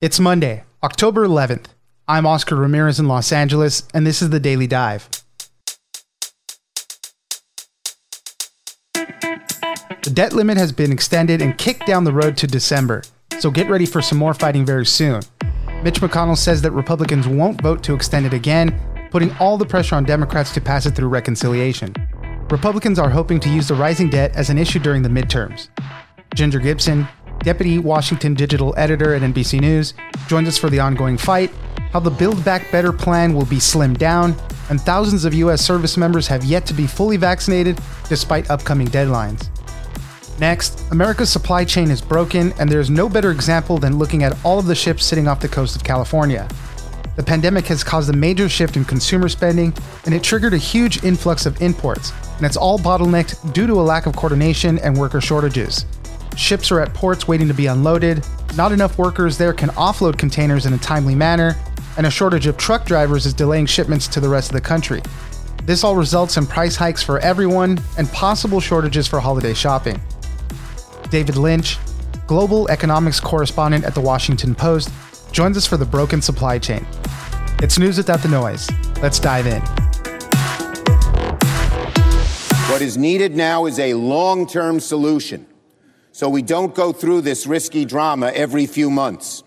It's Monday, October 11th. I'm Oscar Ramirez in Los Angeles, and this is the Daily Dive. The debt limit has been extended and kicked down the road to December, so get ready for some more fighting very soon. Mitch McConnell says that Republicans won't vote to extend it again, putting all the pressure on Democrats to pass it through reconciliation. Republicans are hoping to use the rising debt as an issue during the midterms. Ginger Gibson, deputy Washington digital editor at NBC News, joins us for the ongoing fight, how the Build Back Better plan will be slimmed down, and thousands of U.S. service members have yet to be fully vaccinated despite upcoming deadlines. Next, America's supply chain is broken, and there's no better example than looking at all of the ships sitting off the coast of California. The pandemic has caused a major shift in consumer spending, and it triggered a huge influx of imports, and it's all bottlenecked due to a lack of coordination and worker shortages. Ships are at ports waiting to be unloaded, not enough workers there can offload containers in a timely manner, and a shortage of truck drivers is delaying shipments to the rest of the country. This all results in price hikes for everyone and possible shortages for holiday shopping. David Lynch, global economics correspondent at the Washington Post, joins us for the broken supply chain. It's news without the noise. Let's dive in. What is needed now is a long term solution so we don't go through this risky drama every few months.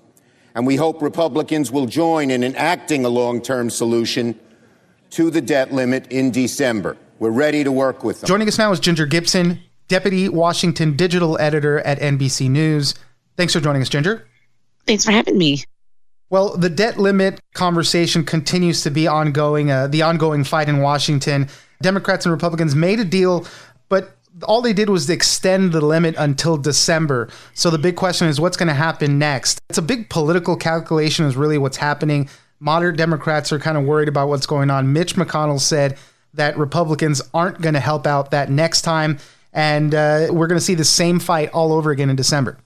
And we hope Republicans will join in enacting a long term solution to the debt limit in December. We're ready to work with them. Joining us now is Ginger Gibson, Deputy Washington Digital Editor at NBC News. Thanks for joining us, Ginger. Thanks for having me. Well, the debt limit conversation continues to be ongoing, uh, the ongoing fight in Washington. Democrats and Republicans made a deal, but all they did was extend the limit until December. So the big question is what's going to happen next? It's a big political calculation, is really what's happening. Moderate Democrats are kind of worried about what's going on. Mitch McConnell said that Republicans aren't going to help out that next time. And uh, we're going to see the same fight all over again in December.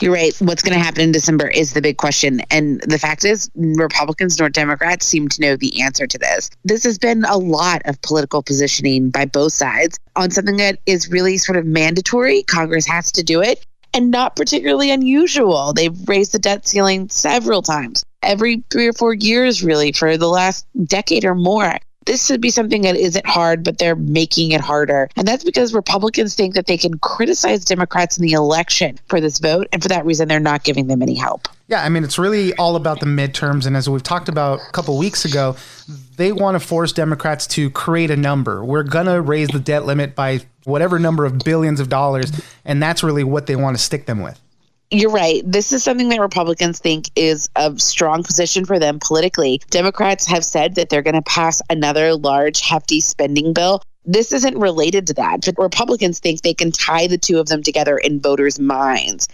You're right. What's going to happen in December is the big question. And the fact is, Republicans nor Democrats seem to know the answer to this. This has been a lot of political positioning by both sides on something that is really sort of mandatory. Congress has to do it and not particularly unusual. They've raised the debt ceiling several times, every three or four years, really, for the last decade or more this should be something that isn't hard, but they're making it harder. And that's because Republicans think that they can criticize Democrats in the election for this vote. And for that reason, they're not giving them any help. Yeah, I mean, it's really all about the midterms. And as we've talked about a couple weeks ago, they want to force Democrats to create a number. We're going to raise the debt limit by whatever number of billions of dollars. And that's really what they want to stick them with you're right. This is something that Republicans think is a strong position for them politically. Democrats have said that they're going to pass another large, hefty spending bill. This isn't related to that. But Republicans think they can tie the two of them together in voters' minds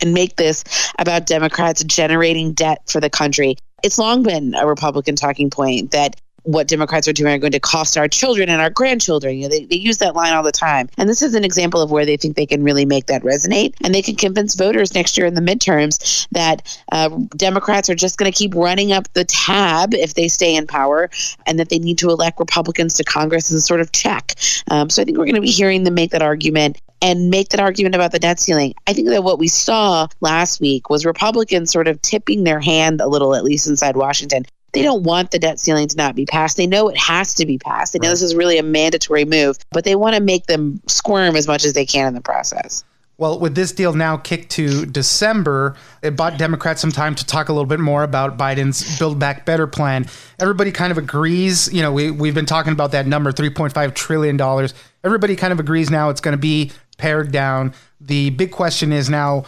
and make this about Democrats generating debt for the country. It's long been a Republican talking point that what Democrats are doing are going to cost our children and our grandchildren. You know, they, they use that line all the time. And this is an example of where they think they can really make that resonate. And they can convince voters next year in the midterms that uh, Democrats are just going to keep running up the tab if they stay in power and that they need to elect Republicans to Congress as a sort of check. Um, so I think we're going to be hearing them make that argument and make that argument about the debt ceiling. I think that what we saw last week was Republicans sort of tipping their hand a little, at least inside Washington, they don't want the debt ceiling to not be passed. They know it has to be passed. They know right. this is really a mandatory move, but they want to make them squirm as much as they can in the process. Well, with this deal now kicked to December, it bought Democrats some time to talk a little bit more about Biden's Build Back Better plan. Everybody kind of agrees. You know, we, we've been talking about that number, $3.5 trillion. Everybody kind of agrees now it's going to be pared down. The big question is now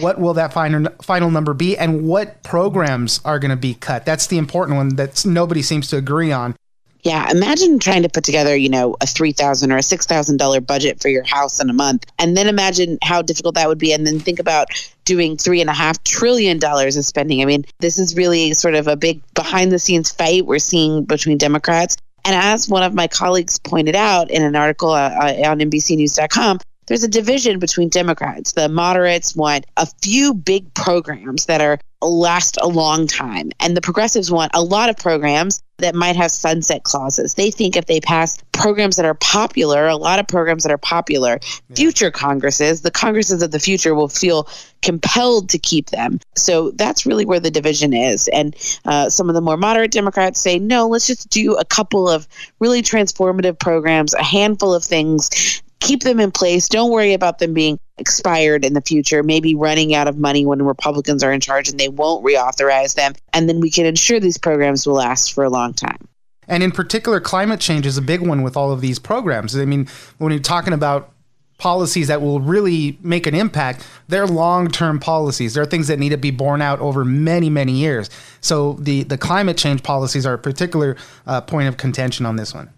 what will that final final number be and what programs are going to be cut that's the important one that nobody seems to agree on yeah, imagine trying to put together, you know, a three thousand or a six thousand dollar budget for your house in a month, and then imagine how difficult that would be, and then think about doing three and a half trillion dollars of spending. I mean, this is really sort of a big behind the scenes fight we're seeing between Democrats. And as one of my colleagues pointed out in an article uh, uh on NBCNews.com, there's a division between Democrats. The moderates want a few big programs that are last a long time, and the progressives want a lot of programs that might have sunset clauses. They think if they pass programs that are popular, a lot of programs that are popular, yeah. future Congresses, the Congresses of the future will feel compelled to keep them. So that's really where the division is. And uh, some of the more moderate Democrats say, no, let's just do a couple of really transformative programs, a handful of things keep them in place. Don't worry about them being expired in the future, maybe running out of money when Republicans are in charge and they won't reauthorize them. And then we can ensure these programs will last for a long time. And in particular, climate change is a big one with all of these programs. I mean, when you're talking about policies that will really make an impact, they're long-term policies. They're things that need to be borne out over many, many years. So the the climate change policies are a particular uh, point of contention on this one.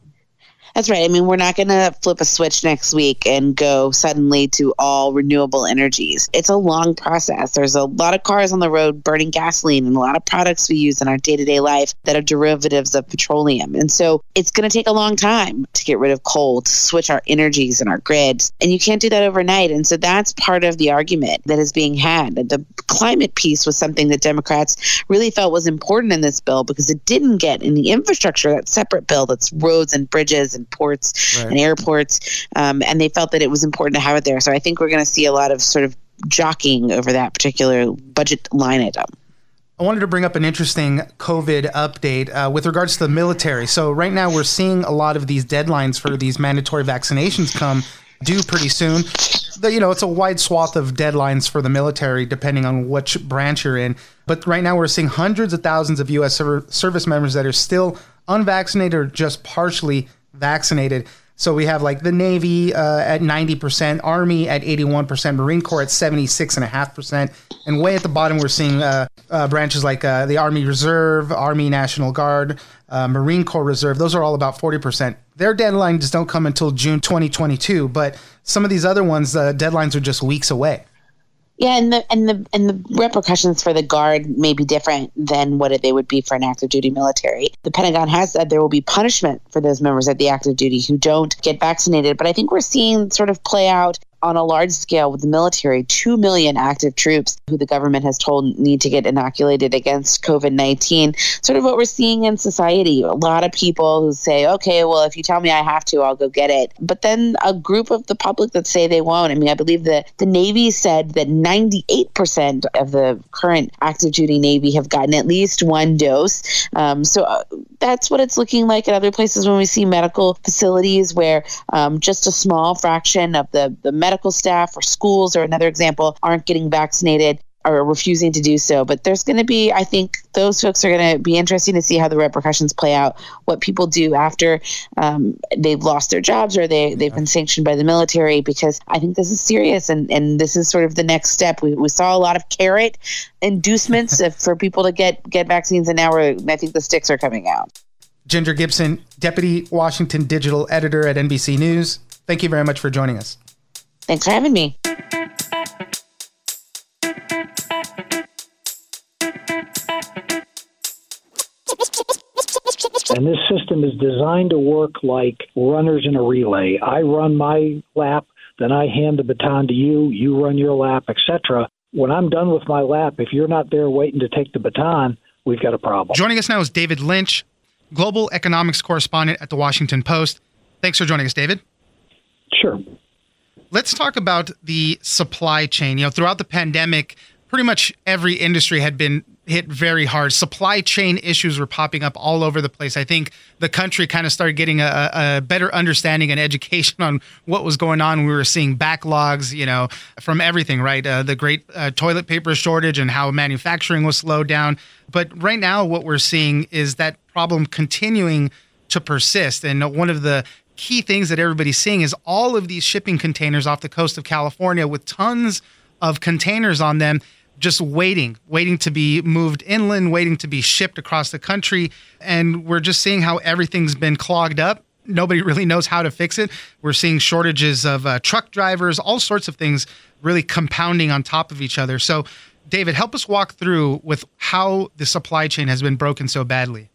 That's right. I mean, we're not going to flip a switch next week and go suddenly to all renewable energies. It's a long process. There's a lot of cars on the road burning gasoline and a lot of products we use in our day to day life that are derivatives of petroleum. And so it's going to take a long time to get rid of coal, to switch our energies and our grids. And you can't do that overnight. And so that's part of the argument that is being had. The climate piece was something that Democrats really felt was important in this bill because it didn't get in the infrastructure, that separate bill that's roads and bridges and ports right. and airports, um, and they felt that it was important to have it there. So I think we're going to see a lot of sort of jockeying over that particular budget line item. I wanted to bring up an interesting COVID update uh, with regards to the military. So right now we're seeing a lot of these deadlines for these mandatory vaccinations come due pretty soon. The, you know, it's a wide swath of deadlines for the military, depending on which branch you're in. But right now, we're seeing hundreds of thousands of U.S. service members that are still unvaccinated or just partially vaccinated. So we have like the Navy uh, at 90%, Army at 81%, Marine Corps at 76.5%. And way at the bottom, we're seeing uh, uh, branches like uh, the Army Reserve, Army National Guard, uh, Marine Corps Reserve. Those are all about 40%. Their deadlines don't come until June 2022, but some of these other ones, the deadlines are just weeks away. Yeah, and the and the and the repercussions for the guard may be different than what they would be for an active duty military. The Pentagon has said there will be punishment for those members of the active duty who don't get vaccinated, but I think we're seeing sort of play out on a large scale with the military 2 million active troops who the government has told need to get inoculated against COVID 19. Sort of what we're seeing in society. A lot of people who say, okay, well, if you tell me I have to, I'll go get it. But then a group of the public that say they won't. I mean, I believe that the Navy said that 98% of the current active duty Navy have gotten at least one dose. Um, so uh, that's what it's looking like at other places when we see medical facilities where um, just a small fraction of the, the medical medical staff or schools or another example aren't getting vaccinated or refusing to do so. But there's going to be, I think, those folks are going to be interesting to see how the repercussions play out. What people do after um, they've lost their jobs or they they've been sanctioned by the military, because I think this is serious and and this is sort of the next step. We, we saw a lot of carrot inducements for people to get get vaccines, and now we're, I think the sticks are coming out. Ginger Gibson, Deputy Washington Digital Editor at NBC News. Thank you very much for joining us. Thanks for having me. And this system is designed to work like runners in a relay. I run my lap, then I hand the baton to you, you run your lap, etc. When I'm done with my lap, if you're not there waiting to take the baton, we've got a problem. Joining us now is David Lynch, global economics correspondent at the Washington Post. Thanks for joining us, David. Sure. Let's talk about the supply chain. You know, throughout the pandemic, pretty much every industry had been hit very hard. Supply chain issues were popping up all over the place. I think the country kind of started getting a, a, better understanding and education on what was going on. We were seeing backlogs, you know, from everything, right? Uh, the great uh, toilet paper shortage and how manufacturing was slowed down. But right now, what we're seeing is that problem continuing to persist. And one of the key things that everybody's seeing is all of these shipping containers off the coast of California with tons of containers on them just waiting, waiting to be moved inland, waiting to be shipped across the country. And we're just seeing how everything's been clogged up. Nobody really knows how to fix it. We're seeing shortages of uh, truck drivers, all sorts of things really compounding on top of each other. So, David, help us walk through with how the supply chain has been broken so badly.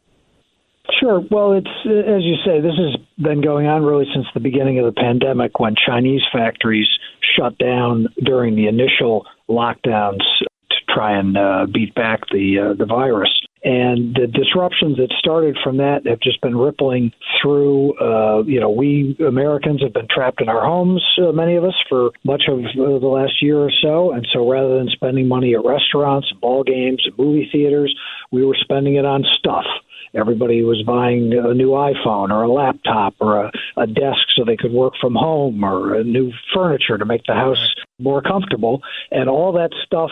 Sure. Well, it's as you say, this has been going on really since the beginning of the pandemic when Chinese factories shut down during the initial lockdowns to try and uh, beat back the uh, the virus. And the disruptions that started from that have just been rippling through. Uh, you know, we Americans have been trapped in our homes, uh, many of us, for much of uh, the last year or so. And so rather than spending money at restaurants, ball games, movie theaters, we were spending it on stuff. Everybody was buying a new iPhone or a laptop or a, a desk so they could work from home or a new furniture to make the house more comfortable. And all that stuff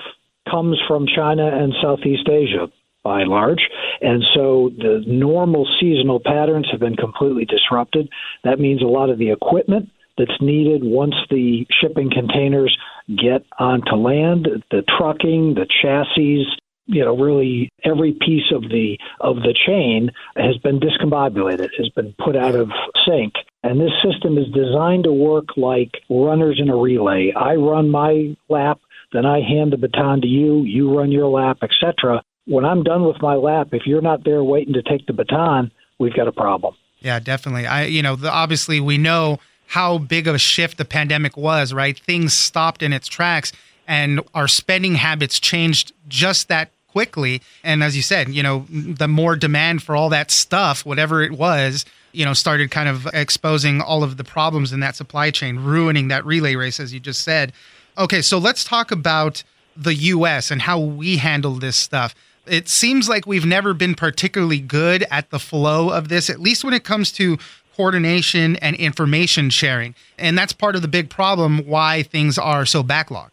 comes from China and Southeast Asia by and large. And so the normal seasonal patterns have been completely disrupted. That means a lot of the equipment that's needed once the shipping containers get onto land, the trucking, the chassis, you know, really every piece of the of the chain has been discombobulated, has been put out of sync. And this system is designed to work like runners in a relay. I run my lap, then I hand the baton to you, you run your lap, etc. When I'm done with my lap, if you're not there waiting to take the baton, we've got a problem. Yeah, definitely. I you know, the, obviously we know how big of a shift the pandemic was, right? Things stopped in its tracks and our spending habits changed just that quickly. And as you said, you know, the more demand for all that stuff, whatever it was, you know, started kind of exposing all of the problems in that supply chain, ruining that relay race, as you just said. Okay, so let's talk about the US and how we handle this stuff. It seems like we've never been particularly good at the flow of this, at least when it comes to coordination and information sharing. And that's part of the big problem why things are so backlogged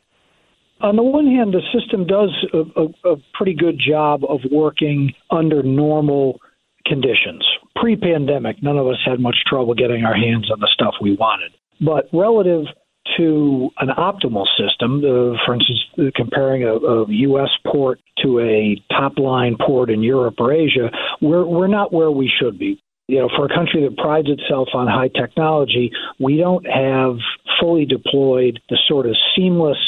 on the one hand, the system does a, a, a pretty good job of working under normal conditions. Pre pandemic, none of us had much trouble getting our hands on the stuff we wanted. But relative to an optimal system, uh, for instance, comparing a, a, U.S. port to a top line port in Europe or Asia, we're, we're not where we should be. You know, for a country that prides itself on high technology, we don't have fully deployed the sort of seamless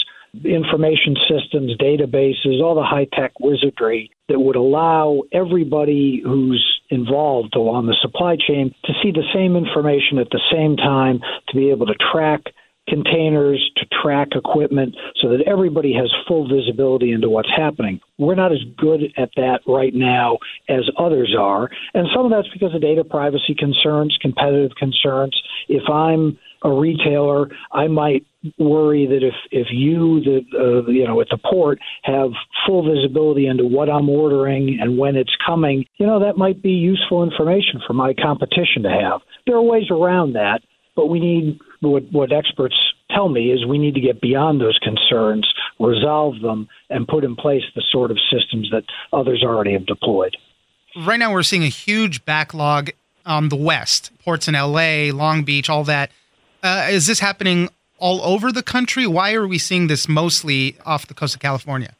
information systems, databases, all the high tech wizardry that would allow everybody who's involved along the supply chain to see the same information at the same time, to be able to track containers, to track equipment, so that everybody has full visibility into what's happening. We're not as good at that right now as others are. And some of that's because of data privacy concerns, competitive concerns. If I'm a retailer, I might worry that if if you the uh, you know at the port have full visibility into what I'm ordering and when it's coming, you know that might be useful information for my competition to have. There are ways around that, but we need what what experts tell me is we need to get beyond those concerns, resolve them, and put in place the sort of systems that others already have deployed. Right now, we're seeing a huge backlog on the West, ports in LA, Long Beach, all that uh, is this happening all over the country? Why are we seeing this mostly off the coast of California?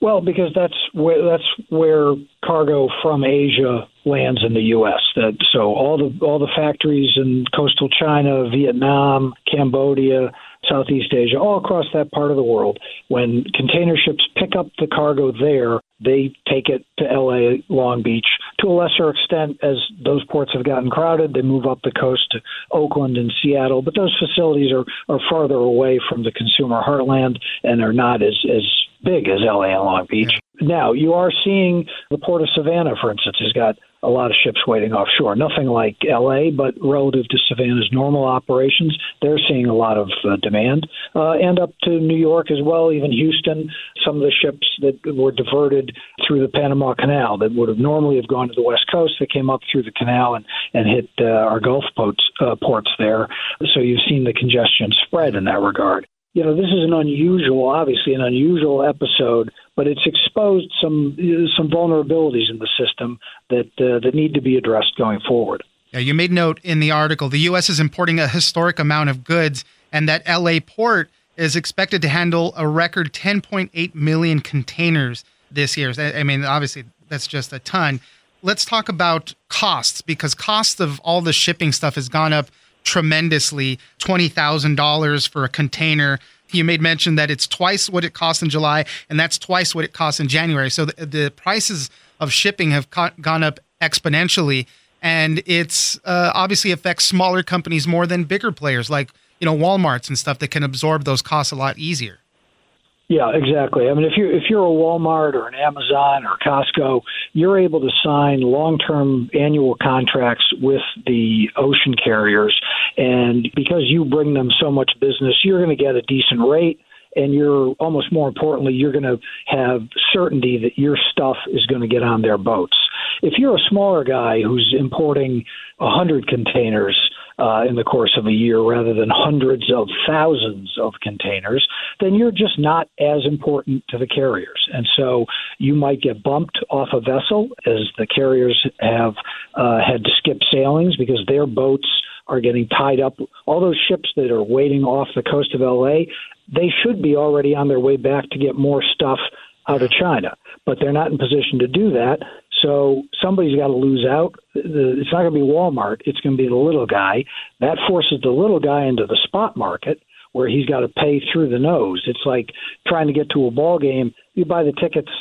Well, because that's where that's where cargo from Asia lands in the U.S. That so all the all the factories in coastal China, Vietnam, Cambodia, Southeast Asia, all across that part of the world. When container ships pick up the cargo there, they take it to LA, Long Beach. To a lesser extent, as those ports have gotten crowded, they move up the coast to Oakland and Seattle. But those facilities are, are farther away from the consumer heartland and are not as, as big as LA and Long Beach. Now, you are seeing the port of Savannah, for instance, has got a lot of ships waiting offshore. Nothing like LA, but relative to Savannah's normal operations, they're seeing a lot of uh, demand. Uh, and up to New York as well, even Houston, some of the ships that were diverted through the Panama Canal that would have normally have gone to the West Coast, they came up through the canal and, and hit uh, our Gulf ports, uh, ports there. So you've seen the congestion spread in that regard you know, this is an unusual, obviously an unusual episode, but it's exposed some some vulnerabilities in the system that uh, that need to be addressed going forward. Yeah, you made note in the article the U.S. is importing a historic amount of goods, and that L.A. port is expected to handle a record 10.8 million containers this year. I mean, obviously, that's just a ton. Let's talk about costs because cost of all the shipping stuff has gone up tremendously $20,000 for a container. You made mention that it's twice what it costs in July, and that's twice what it costs in January. So the, the prices of shipping have co- gone up exponentially, and it's uh, obviously affects smaller companies more than bigger players like you know Walmart's and stuff that can absorb those costs a lot easier. Yeah, exactly. I mean, if you're if you're a Walmart or an Amazon or Costco, you're able to sign long-term annual contracts with the ocean carriers, and because you bring them so much business, you're going to get a decent rate and you're almost more importantly, you're going to have certainty that your stuff is going to get on their boats. If you're a smaller guy who's importing a hundred containers uh, in the course of a year rather than hundreds of thousands of containers, then you're just not as important to the carriers. And so you might get bumped off a vessel as the carriers have uh, had to skip sailings because their boats are getting tied up. All those ships that are waiting off the coast of LA, they should be already on their way back to get more stuff out of China, but they're not in position to do that. So somebody's got to lose out. It's not going to be Walmart. It's going to be the little guy. That forces the little guy into the spot market where he's got to pay through the nose. It's like trying to get to a ball game. You buy the tickets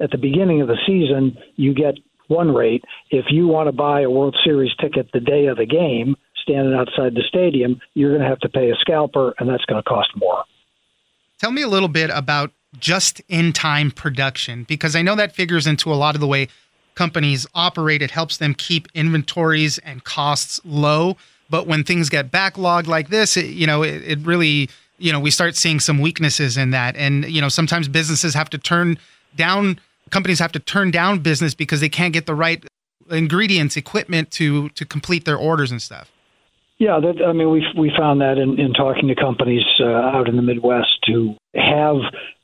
at the beginning of the season, you get one rate. If you want to buy a World Series ticket the day of the game, standing outside the stadium, you're going to have to pay a scalper, and that's going to cost more. Tell me a little bit about just in time production, because I know that figures into a lot of the way companies operate. It helps them keep inventories and costs low. But when things get backlogged like this, it, you know, it, it really, you know, we start seeing some weaknesses in that. And, you know, sometimes businesses have to turn down, companies have to turn down business because they can't get the right ingredients, equipment to to complete their orders and stuff. Yeah, that, I mean, we we found that in, in talking to companies uh, out in the Midwest who have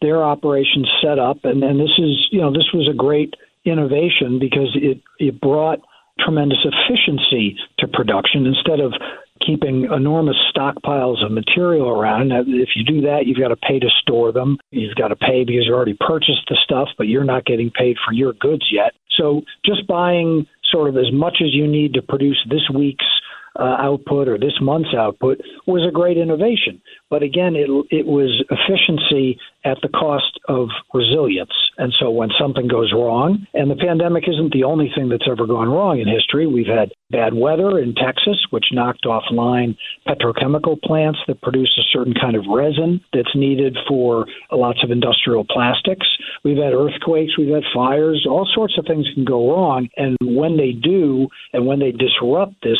their operations set up, and, and this is, you know, this was a great innovation because it it brought tremendous efficiency to production instead of keeping enormous stockpiles of material around. If you do that, you've got to pay to store them. You've got to pay because you already purchased the stuff, but you're not getting paid for your goods yet. So just buying sort of as much as you need to produce this week's uh, output or this month's output was a great innovation. But again, it, it was efficiency at the cost of resilience. And so when something goes wrong, and the pandemic isn't the only thing that's ever gone wrong in history, we've had bad weather in Texas, which knocked offline petrochemical plants that produce a certain kind of resin that's needed for lots of industrial plastics. We've had earthquakes, we've had fires, all sorts of things can go wrong. And when they do, and when they disrupt this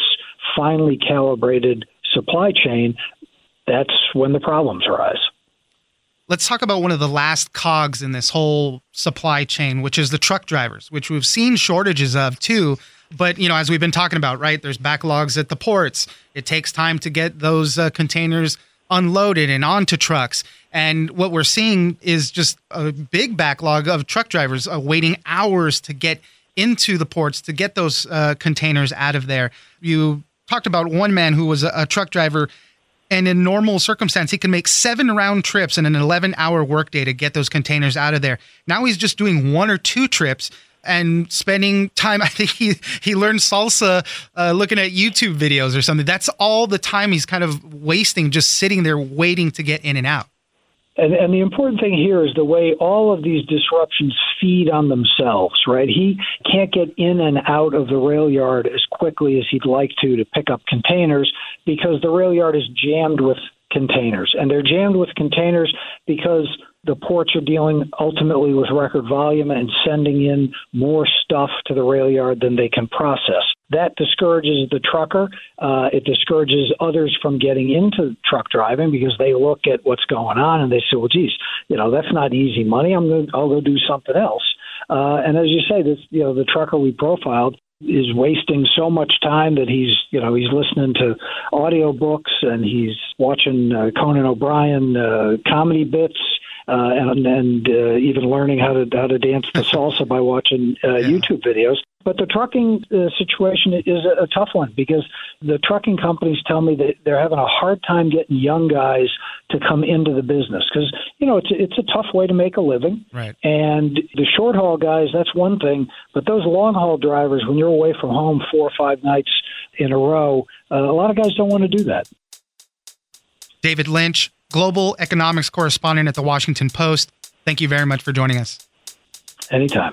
finely calibrated supply chain, that's when the problems arise. Let's talk about one of the last cogs in this whole supply chain, which is the truck drivers, which we've seen shortages of too. But you know, as we've been talking about, right? There's backlogs at the ports. It takes time to get those uh, containers unloaded and onto trucks. And what we're seeing is just a big backlog of truck drivers uh, waiting hours to get into the ports to get those uh, containers out of there. You talked about one man who was a, a truck driver and in normal circumstance he can make seven round trips in an 11 hour workday to get those containers out of there. Now he's just doing one or two trips and spending time i think he he learned salsa uh, looking at youtube videos or something. That's all the time he's kind of wasting just sitting there waiting to get in and out and, and the important thing here is the way all of these disruptions feed on themselves, right? He can't get in and out of the rail yard as quickly as he'd like to to pick up containers because the rail yard is jammed with containers. And they're jammed with containers because the ports are dealing ultimately with record volume and sending in more stuff to the rail yard than they can process. That discourages the trucker. Uh, it discourages others from getting into truck driving because they look at what's going on and they say, "Well, geez, you know that's not easy money. I'm going, to, I'll go do something else." Uh, and as you say, this, you know, the trucker we profiled is wasting so much time that he's you know he's listening to audio books and he's watching uh, Conan O'Brien uh, comedy bits uh, and and uh, even learning how to how to dance the salsa by watching uh, yeah. YouTube videos. But the trucking uh, situation is a, a tough one because the trucking companies tell me that they're having a hard time getting young guys to come into the business because you know it's a, it's a tough way to make a living. Right. And the short haul guys, that's one thing, but those long haul drivers, when you're away from home four or five nights in a row, uh, a lot of guys don't want to do that. David Lynch, global economics correspondent at the Washington Post. Thank you very much for joining us. Anytime.